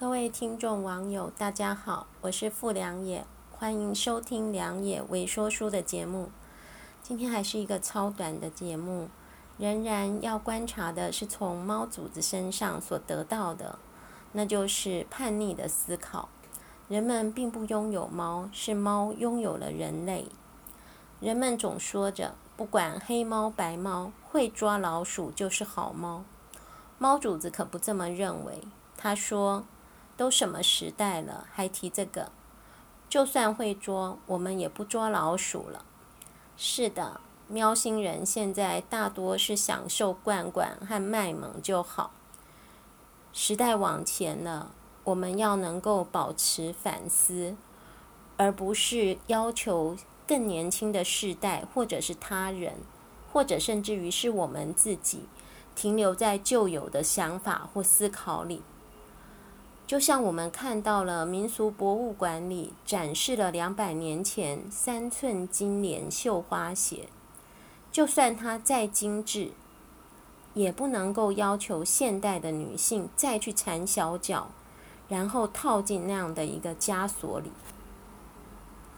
各位听众网友，大家好，我是傅良野，欢迎收听良野微说书的节目。今天还是一个超短的节目，仍然要观察的是从猫主子身上所得到的，那就是叛逆的思考。人们并不拥有猫，是猫拥有了人类。人们总说着，不管黑猫白猫，会抓老鼠就是好猫。猫主子可不这么认为，他说。都什么时代了，还提这个？就算会捉，我们也不捉老鼠了。是的，喵星人现在大多是享受罐罐和卖萌就好。时代往前了，我们要能够保持反思，而不是要求更年轻的世代，或者是他人，或者甚至于是我们自己，停留在旧有的想法或思考里。就像我们看到了民俗博物馆里展示了两百年前三寸金莲绣花鞋，就算它再精致，也不能够要求现代的女性再去缠小脚，然后套进那样的一个枷锁里。